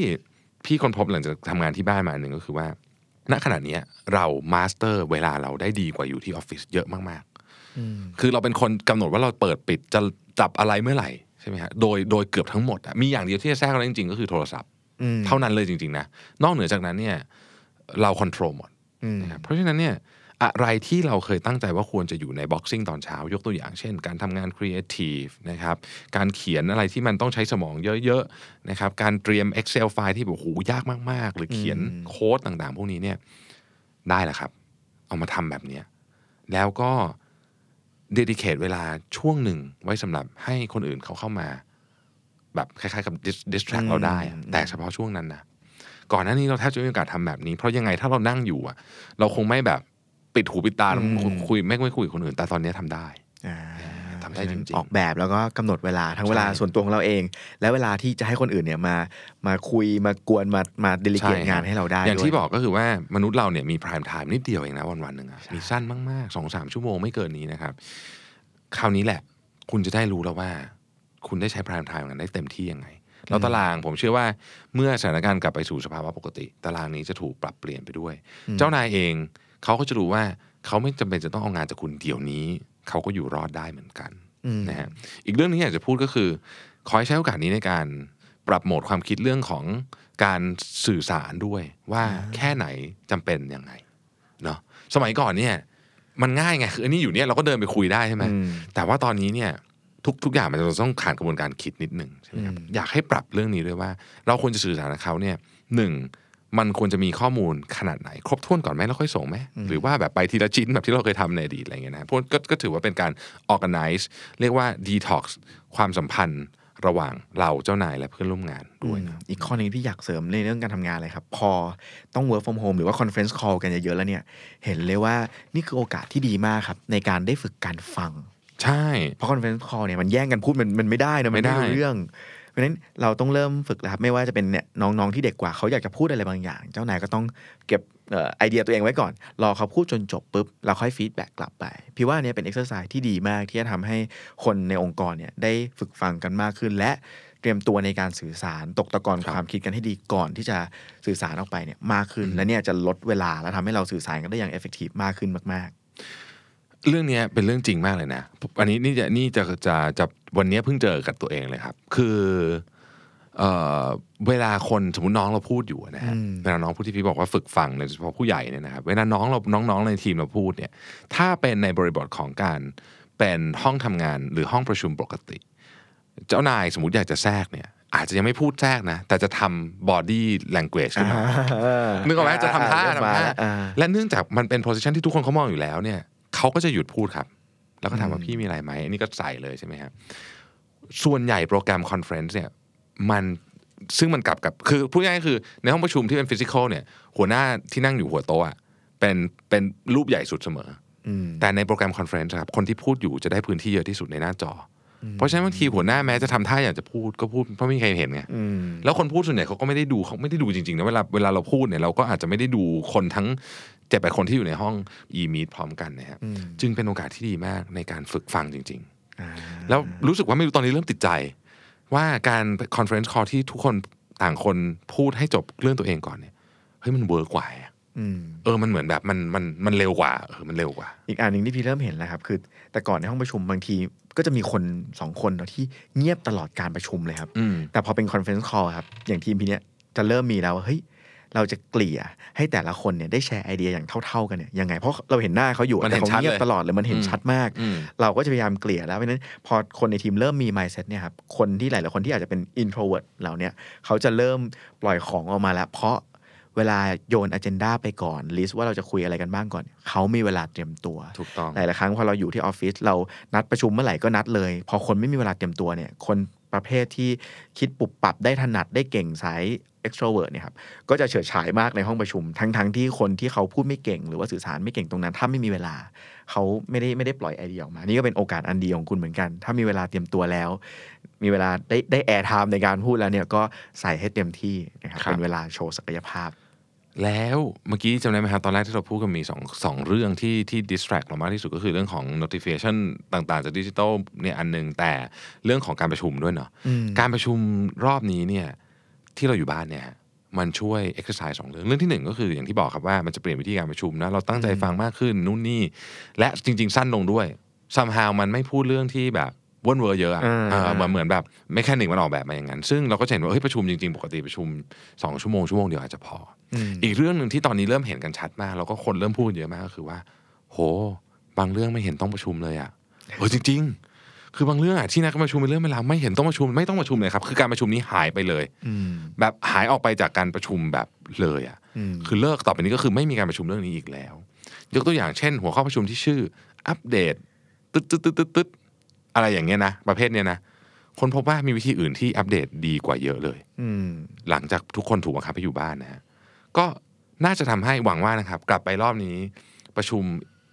พี่ค้นพบหลังจากทำงานที่บ้านมาอันหนึ่งก็คือว่า ณขณะเนี้ยเรา master เวลาเราได้ดีกว่าอยู่ที่ออฟฟิศเยอะมากๆ คือเราเป็นคนกำหนดว่าเราเปิดปิดจะจับอะไรเมื่อไหร่ใช่ไหมฮะโดยโดยเกือบทั้งหมดอะมีอย่างเดียวที่จะแทรกเราได้จริงๆ ก็คือโทรศัพท์อืมเท่านั้นเลยจริง ๆ นะ นอกเหนือจากนั้นเนี่ยเรา control หมดอืมนะครับเพราะฉะนั้นเนี่ย อะไรที่เราเคยตั้งใจว่าควรจะอยู่ใน boxing ตอนเช้ายกตัวอย่างเช่น การทำงานครีเอทีฟนะครับการเขียนอะไรที่มันต้องใช้สมองเยอะๆนะครับการเตรียม Excel ไฟล์ที่แบบโหยากมาก ๆ หรือเขียนโค้ดต่างๆ พวกนี้เนี่ยได้แหละครับ เอามาทำแบบเนี้ยแล้วก็ dedicate เวลาช่วงหนึ่งไว้สำหรับให้คนอื่นเขาเข้ามา แบบคล้ายๆกับ dis- distract เราได้อะแต่เฉพาะช่วงนั้นนะก่อนหน้านี้เราแทบจะไม่มีโอกาสทำแบบนี้ เพราะยังไงถ้าเรานั่งอยู่อะเราคงไม่แบบ ปิดหูปิดตาแล้วคุยไม่ไม่คุยกับคนอื่น แต่ตอนนี้ทำได้อ่าทำได้จริงๆออกแบบแล้วก็กำหนดเวลาทั้งเวลาใช่ส่วนตัวของเราเอง และเวลาที่จะให้คนอื่นเนี่ยมามาคุยมากวนมามาเดลิเกตใช่งานให้เราได้ อย่างด้วยที่บอกก็คือว่ามนุษย์เราเนี่ยมี prime time นิดเดียวเองนะวันวันๆหนึ่งอะมีสั้นมากๆสองสามชั่วโมงไม่เกินนี้นะครับ คราวนี้แหละ คุณจะได้รู้แล้วว่า คุณได้ใช้ prime time กันได้เต็มที่ยังไงแล้วตารางผมเชื่อว่าเมื่อสถานการณ์กลับไปสู่สภาวะปกติ ตารางนี้จะถูกปรับเปลี่ยนไปด้วย เจ้านายเอง เขาก็จะรู้ว่าเขาไม่จำเป็นจะต้องเอางานจากคุณเดี๋ยวนี้ เขาก็อยู่รอดได้เหมือนกันอืมนะฮะอีกเรื่องหนึงที่อยากจะพูดก็คือ ขอให้ใช้โอกาสนี้ในการปรับโหมดความคิดเรื่องของการสื่อสารด้วยว่าแค่ไหนจำเป็นยังไงเนาะสมัยก่อนเนี่ย มันง่ายไงคืออันนี้อยู่เนี่ยเราก็เดินไปคุยได้ใช่ไหมอืมแต่ว่าตอนนี้เนี่ยทุกทุกอย่างมันจะต้องผ่านกระบวนการคิดนิดหนึ่งใช่ไหมครับอืมอยากให้ปรับเรื่องนี้ด้วยว่า เราควรจะสื่อสารกับเขาเนี่ยหนึ่ง มันควรจะมีข้อมูลขนาดไหน ครบถ้วนก่อนไหมแล้วค่อยส่งไหมหรือว่าแบบไปทีละชิ้นแบบที่เราเคยทำในอดีตอะไรเงี้ยนะพวกก็ก็ถือว่าเป็นการ organize เรียกว่า detox ความสัมพันธ์ระหว่างเราเจ้านายและเพื่อนร่วมงานด้วยนะอีกข้อหนึงที่อยากเสริมในเรื่องการทำงานเลยครับ พอต้อง work from home หรือว่า conference call กันเยอะๆแล้วเนี่ย เห็นเลยว่านี่คือโอกาสที่ดีมากครับ ในการได้ฝึกการฟัง ใช่ เพราะ conference call เนี่ยมันแย่งกันพูดมันมันไม่ได้นะมันไม่ได้ไม่รู้เรื่อง เพราะฉะนั้นเราต้องเริ่มฝึกแล้วครับ ไม่ว่าจะเป็นเนี่ยน้องๆที่เด็กกว่าเขาอยากจะพูดอะไรบางอย่าง เจ้านายก็ต้องเก็บเอ่อไอเดียตัวเองไว้ก่อน รอเขาพูดจนจบปุ๊บ เราค่อย feedback กลับไป พี่ว่าเนี่ยเป็นเอ็กซ์ไซส์ที่ดีมากที่จะทำให้คนในองค์กรเนี่ยได้ฝึกฟังกันมากขึ้น และเตรียมตัวในการสื่อสารตกตะกอนครับความคิดกันให้ดีก่อนที่จะสื่อสารออกไปเนี่ยมากขึ้น และเนี่ยจะลดเวลาและทำให้เราสื่อสารกันได้อย่าง effective มากขึ้นมาก เรื่องเนี้ยเป็นเรื่องจริงมากเลยนะ อันนี้นี่จะนี่จะจะจะวันเนี้ยเพิ่งเจอกับตัวเองเลยครับ คือเอ่อเวลาคนสมมติน้องเราพูดอยู่นะฮะอืมเวลาน้องพูดที่พี่บอกว่าฝึกฟังโดยเฉพาะผู้ใหญ่เนี่ยนะครับเวลาน้องเราน้องๆในทีมเราพูดเนี่ย ถ้าเป็นในบริบทของการเป็นห้องทำงานหรือห้องประชุมปกติ เจ้านายสมมติอยากจะแทรกเนี่ยอาจจะยังไม่พูดแทรกนะ แต่จะทำ body language ขึ้นมาๆนึกออกไหมจะทำท่าเริ่มทำมาท่าแล้วอ่าและเนื่องจากมันเป็น position ที่ทุกคนเขามองอยู่แล้วเนี่ย เขาก็จะหยุดพูดครับ แล้วก็ถามว่าอืมพี่มีอะไรไหมอันนี้ก็ใส่เลยใช่ไหมครับส่วนใหญ่โปรแกรม conference เนี่ยมันซึ่งมันกลับกับคือพูดง่ายๆคือ ในห้องประชุมที่เป็น physical เนี่ย หัวหน้าที่นั่งอยู่หัวโต๊ะอะเป็นเป็นรูปใหญ่สุดเสมออืมแต่ในโปรแกรม conference ครับคนที่พูดอยู่จะได้พื้นที่เยอะที่สุดในหน้าจอเพราะฉะนั้นบางทีหัวหน้าแม้จะทำท่าอยากจะพูดก็พูดเพราะไม่มีใครเห็นไงอืมแล้วคนพูดส่วนใหญ่เขาก็ไม่ได้ดูเขาไม่ได้ดูจริงๆนะเวลาเวลาเราพูดเนี่ยเราก็อาจจะไม่ได้ดูคนทั้ง เจ็ดแปดคนที่อยู่ในห้อง e-meet พร้อมกันนะครับอืมจึงเป็นโอกาสที่ดีมากในการฝึกฟังจริงอ่าๆแล้วรู้สึกว่าไม่รู้ตอนนี้เริ่มติดใจ ว่าการ conference call ที่ทุกคนต่างคนพูดให้จบเรื่องตัวเองก่อนเนี่ยเฮ้ยมัน work กว่าอะอืมเออมันเหมือนแบบมันมันมันเร็วกว่าเออมันเร็วกว่า อีกอันหนึ่งที่พี่เริ่มเห็นแล้วครับ คือ แต่ก่อนในห้องประชุมบางทีก็จะมีคนสองคนเนอะที่เงียบตลอดการประชุมเลยครับอืมแต่พอเป็นคอนเฟ e รนซ์คอลครับ อย่างทีมพี่เนี้ยจะเริ่มมีแล้วว่าเฮ้ย เราจะเกลี่ยให้แต่ละคนเนี่ยได้แชร์ไอเดียอย่างเท่า ๆกันเนี่ยยังไงเพราะเราเห็นหน้าเขาอยู่มันแต่เห็นเขาชัดเงียบเลยตลอดเลยมันเห็นอืมชัดมากอืมเราก็จะพยายามเกลี่ยแล้วเพราะฉะนั้นพอคนในทีมเริ่มมี mindset เนี่ยครับคนที่หลาย ๆ คนที่อาจจะเป็น introvert เหล่าเนี้ยเขาจะเริ่มปล่อยของออกมาแล้ว เพราะเวลาโยน agenda ไปก่อน list ว่าเราจะคุยอะไรกันบ้างก่อน เขามีเวลาเตรียมตัวถูกต้องหลายๆครั้งพอเราอยู่ที่ออฟฟิศเรานัดประชุมเมื่อไหร่ก็นัดเลย พอคนไม่มีเวลาเตรียมตัวเนี่ยคนประเภทที่คิดปรับปรับได้ถนัดได้เก่งสาย extrovert เนี่ยครับก็จะเฉิดฉายมากในห้องประชุม ทั้งๆที่คนที่เขาพูดไม่เก่ง หรือว่าสื่อสารไม่เก่งตรงนั้น ถ้าไม่มีเวลาเขาไม่ได้ไม่ได้ปล่อยไอเดียออกมา นี่ก็เป็นโอกาสอันดีของคุณเหมือนกัน ถ้ามีเวลาเตรียมตัวแล้ว มีเวลาได้ได้ airtime ในการพูดแล้วเนี่ยก็ใส่ให้เต็มที่นะครับครับเป็นเวลาโชว์ศักยภาพ แล้วเมื่อกี้จำได้ไหมครับตอนแรกที่เราพูดกันมีสองสองเรื่องที่ที่ distract เรามากที่สุดก็คือเรื่องของ notification ต่างๆ จากดิจิทัลเนี่ยอันหนึ่งแต่เรื่องของการประชุมด้วยเนาะอืมการประชุมรอบนี้เนี่ย ที่เราอยู่บ้านเนี่ยมันช่วย exercise สองเรื่อง เรื่องที่หนึ่งก็คืออย่างที่บอกครับว่ามันจะเปลี่ยนวิธีการประชุมนะเราตั้งใจฟังมากขึ้นนู่นนี่ และจริง ๆ สั้นลงด้วย somehow มันไม่พูดเรื่องที่แบบว่นเวอร์เยอะอะอ่าเออเหมือนเหมือนแบบไม่แค่หนึ่งมันออกแบบมาอย่างนั้น ซึ่งเราก็จะเห็นว่าเฮ้ยประชุมจริงๆ ปกติประชุมสองชั่วโมงชั่วโมงเดียวอาจจะพออืมอีกเรื่องหนึ่งที่ตอนนี้เริ่มเห็นกันชัดมากแล้วก็คนเริ่มพูดเยอะมากก็คือว่า โห บางเรื่องไม่เห็นต้องประชุมเลยอะเออจริง ๆ คือบางเรื่องอะที่นัดกันประชุมเป็นเรื่องเวลาไม่เห็นต้องประชุมไม่ต้องประชุมเลยครับ คือการประชุมนี้หายไปเลยอืมแบบหายออกไปจากการประชุมแบบเลยอะอืมคือเลิกต่อไปนี้ก็คือไม่มีการประชุมเรื่องนี้อีกแล้ว ยกตัวอย่างเช่น หัวข้อประชุมที่ชื่อ อัปเดตตึ๊ดตึ๊ดตึ๊ดตึ๊ดตึ๊ดอะไรอย่างเงี้ยนะประเภทเนี้ยนะคนพบว่ามีวิธีอื่นที่อัปเดตดีกว่าเยอะเลย อืมหลังจากทุกคนถูกบังคับให้อยู่บ้านนะฮะก็น่าจะทำให้หวังว่านะครับ กลับไปรอบนี้ประชุม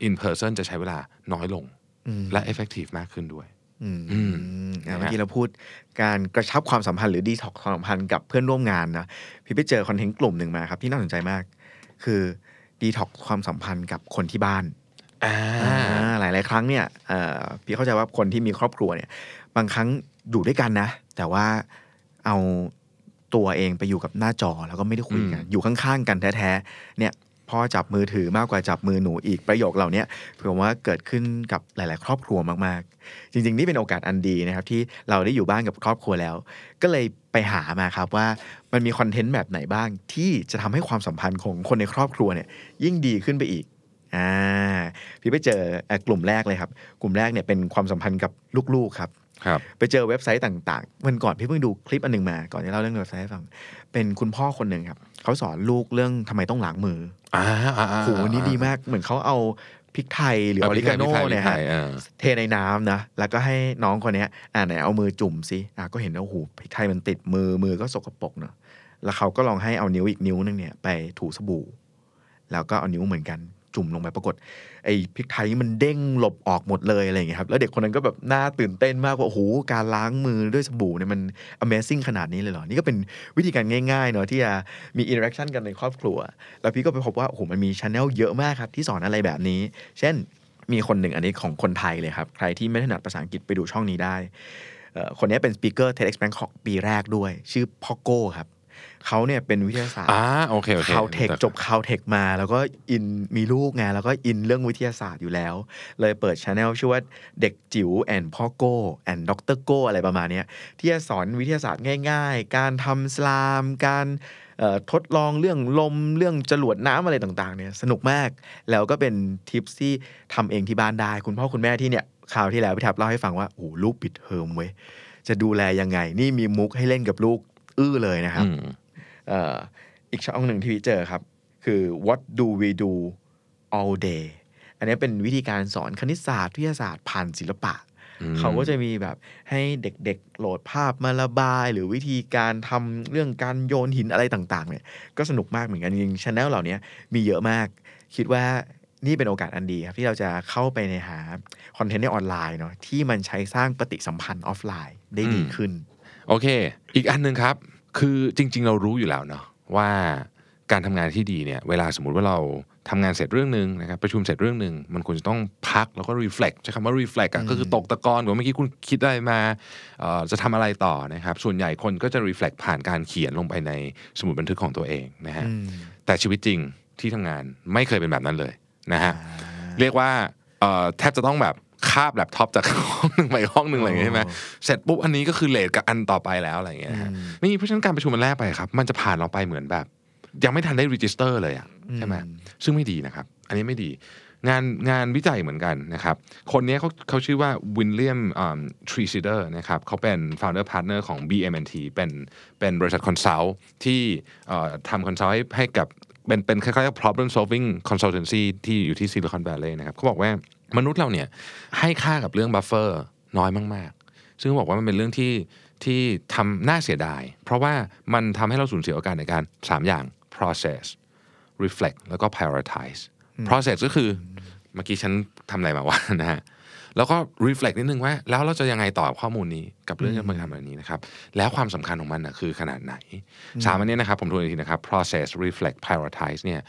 in person จะใช้เวลาน้อยลงอืมและ effective มากขึ้นด้วย อืมอืมอะนะฮะเมื่อกี้เราพูดการกระชับความสัมพันธ์หรือดีท็อกความสัมพันธ์กับเพื่อนร่วมงานนะพี่ไปเจอคอนเทนต์กลุ่มหนึ่งมาครับที่น่าสนใจมาก คือดีท็อกความสัมพันธ์กับคนที่บ้านอ่าอ่าหลายๆครั้งเนี่ยเอ่อพี่เข้าใจว่าคนที่มีครอบครัวเนี่ย บางครั้งอยู่ด้วยกันนะ แต่ว่าเอาตัวเองไปอยู่กับหน้าจอแล้วก็ไม่ได้คุยกัน อยู่ข้างๆกันแท้ๆเนี่ย พ่อจับมือถือมากกว่าจับมือหนูอีกประโยคเหล่าเนี้ยผมว่าเกิดขึ้นกับหลาย ๆ ครอบครัวมาก ๆ จริง ๆ นี่เป็นโอกาสอันดีนะครับที่เราได้อยู่บ้านกับครอบครัวแล้ว ก็เลยไปหามาครับว่ามันมีคอนเทนต์แบบไหนบ้างที่จะทำให้ความสัมพันธ์ของคนในครอบครัวเนี่ยยิ่งดีขึ้นไปอีกอ่าพี่ไปเจอเอ่อกลุ่มแรกเลยครับ กลุ่มแรกเนี่ยเป็นความสัมพันธ์กับลูกๆครับครับไปเจอเว็บไซต์ต่างๆวันก่อนพี่เพิ่งดูคลิปอันหนึ่งมา ก่อนจะเล่าเรื่องเว็บไซต์ให้ฟังเป็นคุณพ่อคนหนึ่งครับ เขาสอนลูกเรื่องทำไมต้องล้างมืออ่าอ่าอ่าโหนี่ดีมากเหมือนเขาเอาพริกไทยหรืออเอาอพริริกไทกายโน่พริกไทยเนี่ยพริกไทฮะยเออเทในน้ำนะ แล้วก็ให้น้องคนเนี้ยอ่าไหนเอามือจุ่มซิอะก็เห็นว่าโอ้โหพริกไทยมันติดมือมือก็สกปรกเนาะแล้วเขาก็ลองให้เอานิ้วอีกนิ้วนึงเนี่ยไปถูสบู่ แล้วก็เอานิ้วเหมือนกันจุ่มลงไปปรากฏไออ้พริกไทยมันเด้งหลบออกหมดเลยอะไรอย่างเงี้ยครับแล้วเด็กคนนั้นก็แบบน่าตื่นเต้นมากว่าโอ้โหการล้างมือด้วยสบู่เนี่ยมัน Amazing ขนาดนี้เลยเหรอ นี่ก็เป็นวิธีการง่ายๆเนาะที่จะมีอินเ r อ c ชันกันในครอบครัว แล้วพี่ก็ไปพบว่าโอ้โหมันมีช anel เยอะมากครับที่สอนอะไรแบบนี้ เช่นมีคนหนึ่งอันนี้ของคนไทยเลยครับ ใครที่ไม่ถนัดภาษาอังกฤษไปดูช่องนี้ได้คนนี้เป็น speaker TEDx Bangkok ปีแรกด้วย ชื่อพ่อโก้ครับ เขาเนี่ยเป็นวิทยาศาสตร์อ่าโอเคโอเค Caltech จบ Caltech มา แล้วก็อินมีลูกไงแล้วก็อินเรื่องวิทยาศาสตร์อยู่แล้ว เลยเปิดช anel ชื่อว่าเด็กจิ๋วแอนพ่อโก้แอนด็อกเตอร์โก้อะไรประมาณเนี้ยที่จะสอนวิทยาศาสตร์ง่าย ๆ การทำ slime การเอ่อทดลองเรื่องลมเรื่องจรวดน้ำอะไรต่างๆเนี่ยสนุกมาก แล้วก็เป็นทิปที่ทำเองที่บ้านได้ คุณพ่อคุณแม่ที่เนี่ยคราวที่แล้วพี่ทับเล่าให้ฟังว่าโอ้โหลูกปิดเทอมเว้ยจะดูแลยังไง นี่มีมุกให้เล่นกับลูก อื้อเลยนะครับอืมเอ่ออีกช่องหนึ่งที่พี่เจอครับ คือ what do we do all day อันนี้เป็นวิธีการสอนคณิตศาสตร์วิทยาศาสตร์ผ่านศิลปะอืมเขาก็จะมีแบบให้เด็กๆโหลดภาพมาระบาย หรือวิธีการทำเรื่องการโยนหินอะไรต่างๆเนี่ยก็สนุกมากเหมือนกันจริงๆช anel เหล่านี้มีเยอะมาก คิดว่านี่เป็นโอกาสอันดีครับ ที่เราจะเข้าไปในหาคอนเทนต์ในออนไลน์เนาะที่มันใช้สร้างปฏิสัมพันธ์ออฟไลน์ได้ดีขึ้น โอเค อีกอันหนึ่งครับ คือจริง ๆ เรารู้อยู่แล้วเนาะว่าการทำงานที่ดีเนี่ยเวลาสมมุติว่าเราทำงานเสร็จเรื่องหนึ่งนะครับประชุมเสร็จเรื่องหนึ่งมันควรจะต้องพักแล้วก็ reflect ใช้คำว่า reflect อะก็คือตกตะกอนว่าเมื่อกี้คุณคิดอะไรมาเอ่อจะทำอะไรต่อนะครับส่วนใหญ่คนก็จะ reflect ผ่านการเขียนลงไปในสมุดบันทึกของตัวเองนะฮะแต่ชีวิตจริงที่ทำงานไม่เคยเป็นแบบนั้นเลยนะฮะเรียกว่าเอ่อแทบจะต้องแบบ คาบแล็ปท็อปจากห้องหนึ่งไปห้องหนึ่งอะไรอย่างเงี้ยใช่ไหมเสร็จปุ๊บอันนี้ก็คือ late กับอันต่อไปแล้วอะไรอย่างเงี้ยฮะนี่เพราะฉะนั้นการประชุมมันแรกไปครับ มันจะผ่านเราไปเหมือนแบบ ยังไม่ทันได้ register เลยอะใช่ไหมซึ่งไม่ดีนะครับ อันนี้ไม่ดี งานงานวิจัยเหมือนกันนะครับ คนนี้เขาเขาชื่อว่า William Treseder นะครับเขาเป็น founder partner ของ BMNT เป็นเป็นบริษัท consult ที่เอ่อทำ consult ให้ให้กับเป็นเป็นคล้ายๆ problem solving consultancy ที่อยู่ที่ Silicon Valley นะครับเขาบอกว่า มนุษย์เราเนี่ยให้ค่ากับเรื่อง buffer น้อยมากๆ ซึ่งเขาบอกว่ามันเป็นเรื่องที่ที่ทำน่าเสียดาย เพราะว่ามันทำให้เราสูญเสียโอกาสในการ 3 อย่าง process reflect แล้วก็ prioritize process ก็คือเมื่อกี้ฉันทำอะไรมาวะนะฮะแล้วก็ reflect นิดนึงว่า แล้วเราจะยังไงต่อข้อมูลนี้กับเรื่องที่มันทำแบบนี้นะครับ แล้วความสำคัญของมันนะคือขนาดไหนสามอันนี้นะครับ ผมทวนอีกทีนะครับ process reflect prioritize เนี่ย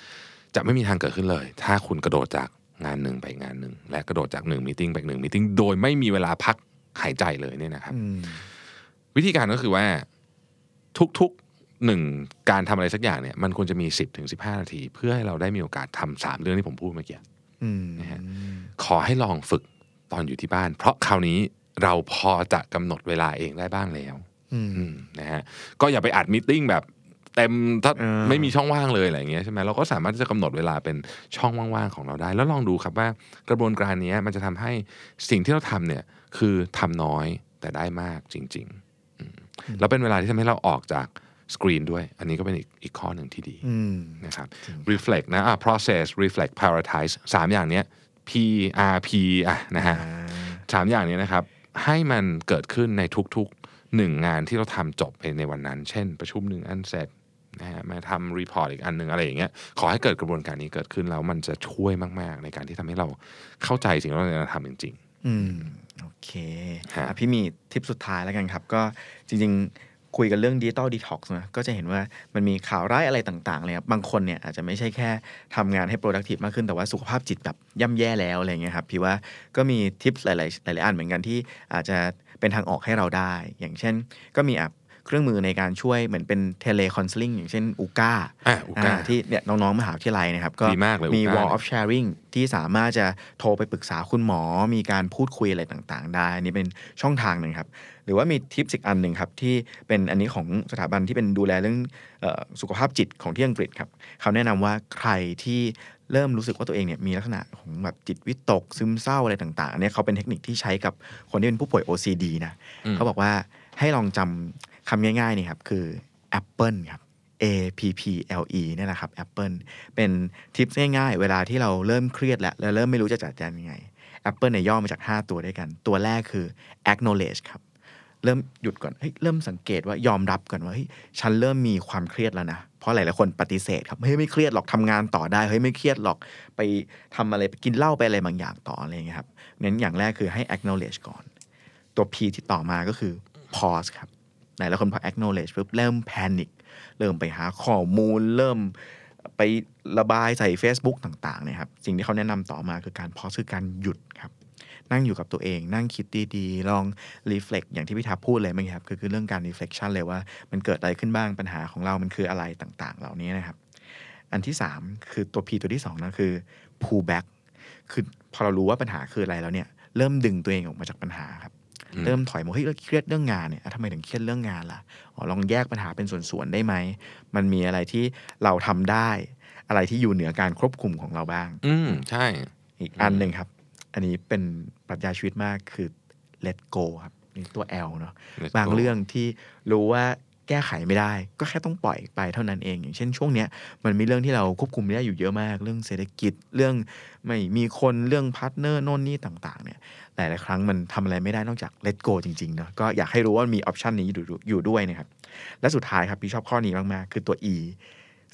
จะไม่มีทางเกิดขึ้นเลย ถ้าคุณกระโดดจาก งานหนึ่งไปงานหนึ่งและกระโดดจากหนึ่งมีติ้งไปหนึ่งมีติ้งโดยไม่มีเวลาพักหายใจเลยเนี่ยนะครับ วิธีการก็คือว่าทุกๆหนึ่งการทำอะไรสักอย่างเนี่ย มันควรจะมี10ถึง15นาที เพื่อให้เราได้มีโอกาสทำสามเรื่องที่ผมพูดเมื่อกี้อืมนะฮะขอให้ลองฝึกตอนอยู่ที่บ้าน เพราะคราวนี้เราพอจะกำหนดเวลาเองได้บ้างแล้วอืมอืมนะฮะก็อย่าไปอัด meeting แบบ เต็มถ้าเออไม่มีช่องว่างเลยอะไรอย่างเงี้ยใช่ไหมเราก็สามารถที่จะกำหนดเวลาเป็นช่องว่างๆของเราได้ แล้วลองดูครับว่ากระบวนการเนี้ยมันจะทำให้สิ่งที่เราทำเนี่ยคือทำน้อยแต่ได้มากจริงๆอืมแล้วเป็นเวลาที่ทำให้เราออกจากสกรีนด้วย อันนี้ก็เป็นอีกอีกข้อหนึ่งที่ดีอืมนะครับ reflect นะอะ process reflect prioritize สามอย่างเนี้ย P R P อะนะฮะสามอย่างเนี้ยนะครับ ให้มันเกิดขึ้นในทุกๆหนึ่งงานที่เราทำจบไปในวันนั้น เช่น ประชุมหนึ่งอันเสร็จ นะฮะมาทำ report อีกอันหนึ่งอะไรอย่างเงี้ยขอให้เกิดกระบวนการนี้เกิดขึ้นแล้วมันจะช่วยมาก ๆ ในการที่ทำให้เราเข้าใจสิ่งที่เราจะทำจริงอืมโอเคฮะอะพี่มีทิปสุดท้ายแล้วกันครับ ก็จริง ๆ คุยกันเรื่อง digital detox นะก็จะเห็นว่ามันมีข่าวร้ายอะไรต่างๆเลยครับบางคนเนี่ยอาจจะไม่ใช่แค่ทำงานให้ productive มากขึ้นแต่ว่าสุขภาพจิตแบบย่ำแย่แล้วอะไรเงี้ยครับพี่ว่าก็มีทิปหลายๆหลายๆอันเหมือนกันที่อาจจะเป็นทางออกให้เราได้ อย่างเช่น ก็มีแอป เครื่องมือในการช่วยเหมือนเป็น teleconsulting อย่างเช่น Oocaอะ Ooca ที่เนี่ยน้องๆมหาวิทยาลัยนะครับ ก็ดีมากเลยมี Ooca wall เนี่ย of sharing ที่สามารถจะโทรไปปรึกษาคุณหมอ มีการพูดคุยอะไรต่างๆ ได้ นี่เป็นช่องทางหนึ่งครับ หรือว่ามีทิปอีกอันหนึ่งครับที่เป็นอันนี้ของสถาบันที่เป็นดูแลเรื่องเออสุขภาพจิตของที่อังกฤษครับเขาแนะนำว่าใครที่เริ่มรู้สึกว่าตัวเองเนี่ยมีลักษณะของแบบจิตวิตก ซึมเศร้าอะไรต่างๆอันเนี่ยเขาเป็นเทคนิคที่ใช้กับคนที่เป็นผู้ป่วย OCD นะอืมเขาบอกว่าให้ลองจำ คำง่ายๆนี่ครับคือ Apple ครับ A P P L E เนี่ยแหละครับ Apple เป็นทิปง่ายๆ เวลาที่เราเริ่มเครียดแล้วแล้วเริ่มไม่รู้จะจัดการยังไง Apple เนี่ยย่อมาจาก 5 ตัวด้วยกัน ตัวแรกคือ acknowledge ครับ เริ่มหยุดก่อนเฮ้ยเริ่มสังเกตว่ายอมรับก่อนว่าเฮ้ยฉันเริ่มมีความเครียดแล้วนะ เพราะหลายๆคนปฏิเสธครับเฮ้ยไม่เครียดหรอกทำงานต่อได้เฮ้ยไม่เครียดหรอกไปทำอะไรไปกินเหล้าไปอะไรบางอย่างต่ออะไรเงี้ยครับเน้นอย่างแรกคือให้ acknowledge ก่อน ตัว P ที่ต่อมาก็คือ pause ครับ หลายคนพอ acknowledge ปุ๊บเริ่ม panic เริ่มไปหาข้อมูล เริ่มไประบายใส่ Facebook ต่างๆเนี่ยครับสิ่งที่เขาแนะนำต่อมาคือการ pause คือการหยุดครับนั่งอยู่กับตัวเองนั่งคิดดีๆ ลอง reflect อย่างที่พี่ทับพูดเลยมั้งครับ คือคือเรื่องการ reflection เลยว่ามันเกิดอะไรขึ้นบ้างปัญหาของเรามันคืออะไรต่างๆ เหล่านี้นะครับ อันที่ 3 คือตัว P ตัวที่ 2นะคือ pull back คือพอเรารู้ว่าปัญหาคืออะไรแล้วเนี่ย เริ่มดึงตัวเองออกมาจากปัญหาครับ เริ่มถอยมาเฮ้ยเราเครียดเรื่องงานเนี่ยอะทำไมถึงเครียดเรื่องงานล่ะอ๋อลองแยกปัญหาเป็นส่วนๆได้ไหมมันมีอะไรที่เราทำได้ อะไรที่อยู่เหนือการควบคุมของเราบ้าง อืมใช่ อีกอันหนึ่งครับ อันนี้เป็นปรัชญาชีวิตมากคือ let go ครับนี่ตัว L เนาะ Let บาง go เรื่องที่รู้ว่า แก้ไขไม่ได้ ก็แค่ต้องปล่อยไปเท่านั้นเอง อย่างเช่นช่วงเนี้ยมันมีเรื่องที่เราควบคุมไม่ได้อยู่เยอะมาก เรื่องเศรษฐกิจเรื่องไม่มีคนเรื่อง partner โน่นนี่ต่างๆเนี่ยหลายๆครั้งมันทำอะไรไม่ได้นอกจาก let go จริงๆเนาะก็อยากให้รู้ว่ามี option นี้อยู่อยู่ด้วยนะครับและสุดท้ายครับพี่ชอบข้อนี้มากๆคือตัว E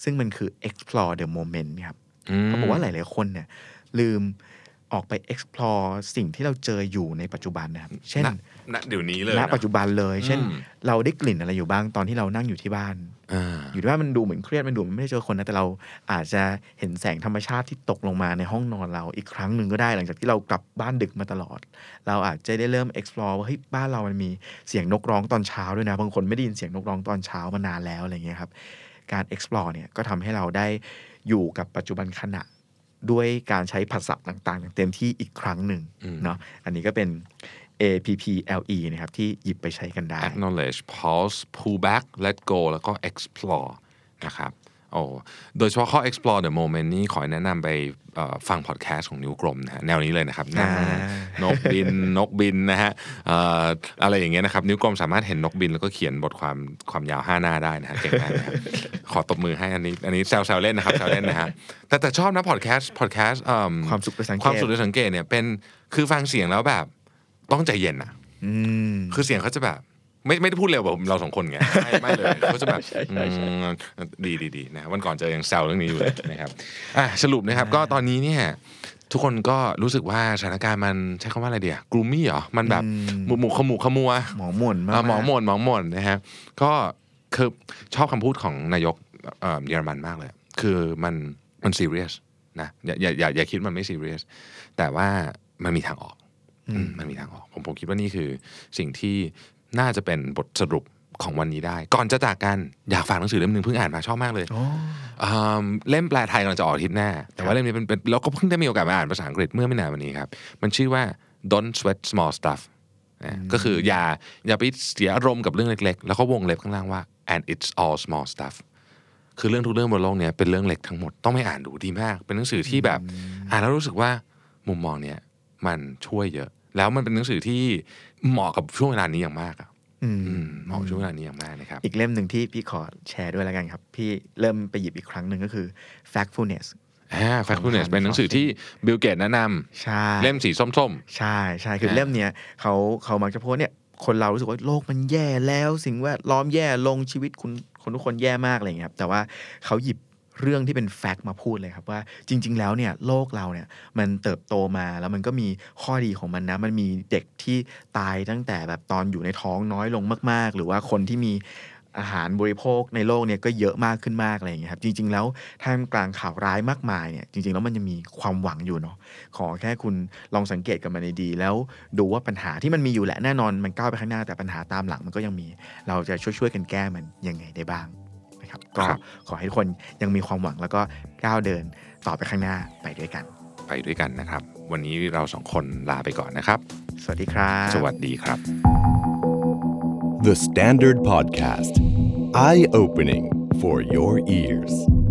ซึ่งมันคือ explore the moment ครับมเขาบอกว่าหลายๆคนเนี่ยลืมออกไป explore สิ่งที่เราเจออยู่ในปัจจุบันนะครับ เช่น ณณเดี๋ยวนี้เลยณนะปัจจุบันเลย เช่นอืมเราได้กลิ่นอะไรอยู่บ้างตอนที่เรานั่งอยู่ที่บ้าน อ่า อยู่ที่บ้านมันดูเหมือนเครียดมันดูมันไม่ได้เจอคนนะแต่เราอาจจะเห็นแสงธรรมชาติที่ตกลงมาในห้องนอนเราอีกครั้งหนึ่งก็ได้หลังจากที่เรากลับบ้านดึกมาตลอด เราอาจจะได้เริ่ม explore ว่าเฮ้ยบ้านเรามันมีเสียงนกร้องตอนเช้าด้วยนะบางคนไม่ได้ยินเสียงนกร้องตอนเช้ามานานแล้วอะไรเงี้ยครับการ explore เนี่ยก็ทำให้เราได้อยู่กับปัจจุบันขณะด้วยการใช้ภาษาต่างๆอย่างเต็มที่อีกครั้งหนึ่งอืม เนาะอันนี้ก็เป็น APPLE นะครับที่หยิบไปใช้กันได้ acknowledge pause pull back let go แล้วก็ explore นะครับโอ้โดยเฉพาะข้อ explore the moment นี่ขอแนะนำไปเอ่อฟังพอดแคสต์ของนิ้วกลมนะฮะแนวนี้เลยนะครับนะอ่านกบินนกบินนะฮะเอ่ออะไรอย่างเงี้ยนะครับ นิ้วกลมสามารถเห็นนกบินแล้วก็เขียนบทความความยาว5หน้าได้นะฮะเก่งมากนะครับขอตบมือให้อันนี้อันนี้แซวๆเล่นนะครับแซวเล่นนะฮะแต่แต่ชอบนะพอดแคสต์พอดแคสต์ความสุขโดยสังเกตความสุขโดยสังเกตเนี่ยเป็นคือฟังเสียงแล้วแบบ ต้องใจเย็นอะอืมคือเสียงเขาจะแบบ ไม่ไม่ได้พูดเร็วแบบเราสองคนไงไม่ไม่เลยเขาจะแบบใช่ใช่ใช่อืมดีดีดีนะวันก่อนเจอยังแซวเรื่องนี้อยู่เลยนะครับอะสรุปนะครับ ก็ตอนนี้เนี่ยทุกคนก็รู้สึกว่าสถานการณ์มันใช้คำว่าอะไรเดียกรูมี่เหรอ มันแบบอืมหมุกหมุกขมุกขมัวหมอหม่นมากอะหมอหมนหมอหมนนะฮะก็คือชอบคำพูดของนายกเอ่อเยอรมันมากเลย คือมันมันซีเรียสนะอย่าอย่าอย่าอย่าคิดมันไม่ซีเรียสแต่ว่ามันมีทางออกอื มมันมีทางออก ผมผมคิดว่านี่คือ สิ่งที่น่าจะเป็นบทสรุปของวันนี้ได้ ก่อนจะจากกันอยากฝากหนังสือเล่มหนึ่งเพิ่งอ่านมาชอบมากเลยโอ้อืมเล่มแปลไทยกำลังจะออกอาทิตย์หน้า แต่ว่าเล่มนี้เป็นเป็นแล้วก็เพิ่งได้มีโอกาสมาอ่านภาษาอังกฤษเมื่อไม่นานวันนี้ครับ มันชื่อว่า don't sweat small stuff นะก็คืออย่าอย่าไปเสียอารมณ์กับเรื่องเล็กๆ แล้วก็วงเล็บข้างล่างว่า and it's all small stuff คือเรื่องทุกเรื่องบนโลกเนี้ยเป็นเรื่องเล็กทั้งหมดต้องไม่อ่านดูดีมาก เป็นหนังสือที่แบบ อ่านแล้วรู้สึกว่ามุมมองเนี้ยมันช่วยเยอะ แล้วมันเป็นหนังสือที่เหมาะกับช่วงเวลานี้อย่างมากอะอืมอืมเหมาะกับช่วงเวลานี้อย่างมากนะครับ อีกเล่มหนึ่งที่พี่ขอแชร์ด้วยแล้วกันครับ พี่เริ่มไปหยิบอีกครั้งหนึ่งก็คือ factfulness อ่า factfulness เป็นหนังสือที่บิลเกตแนะนำใช่เล่มสีส้มใช่ใช่คือนะเล่มเนี้ยเขาเขามักจะพูดว่าเนี่ยคนเรารู้สึกว่าโลกมันแย่แล้วสิ่งแวดล้อมแย่ลงชีวิตคุณคนทุกคนแย่มากอะไรอย่างเงี้ยครับแต่ว่าเขาหยิบ เรื่องที่เป็นแฟกต์มาพูดเลยครับว่าจริง ๆ แล้วเนี่ยโลกเราเนี่ยมันเติบโตมาแล้วมันก็มีข้อดีของมันนะมันมีเด็กที่ตายตั้งแต่แบบตอนอยู่ในท้องน้อยลงมาก ๆ หรือว่าคนที่มีอาหารบริโภคในโลกเนี่ยก็เยอะมากขึ้นมากอะไรอย่างเงี้ยครับจริง ๆ แล้วท่ามกลางข่าวร้ายมากมายเนี่ยจริง ๆ แล้วมันยังมีความหวังอยู่เนาะขอแค่คุณลองสังเกตกับมันดีๆแล้วดูว่าปัญหาที่มันมีอยู่แหละแน่นอนมันก้าวไปข้างหน้าแต่ปัญหาตามหลังมันก็ยังมี เราจะช่วยๆกันแก้มันยังไงได้บ้าง นะครับ ก็ครับขอให้ทุกคนยังมีความหวังแล้วก็ก้าวเดินต่อไปข้างหน้าไปด้วยกันๆไปด้วยกันนะครับ วันนี้เราสองคนลาไปก่อนนะครับ สวัสดีครับ สวัสดีครับ The Standard Podcast. Eye opening for your ears.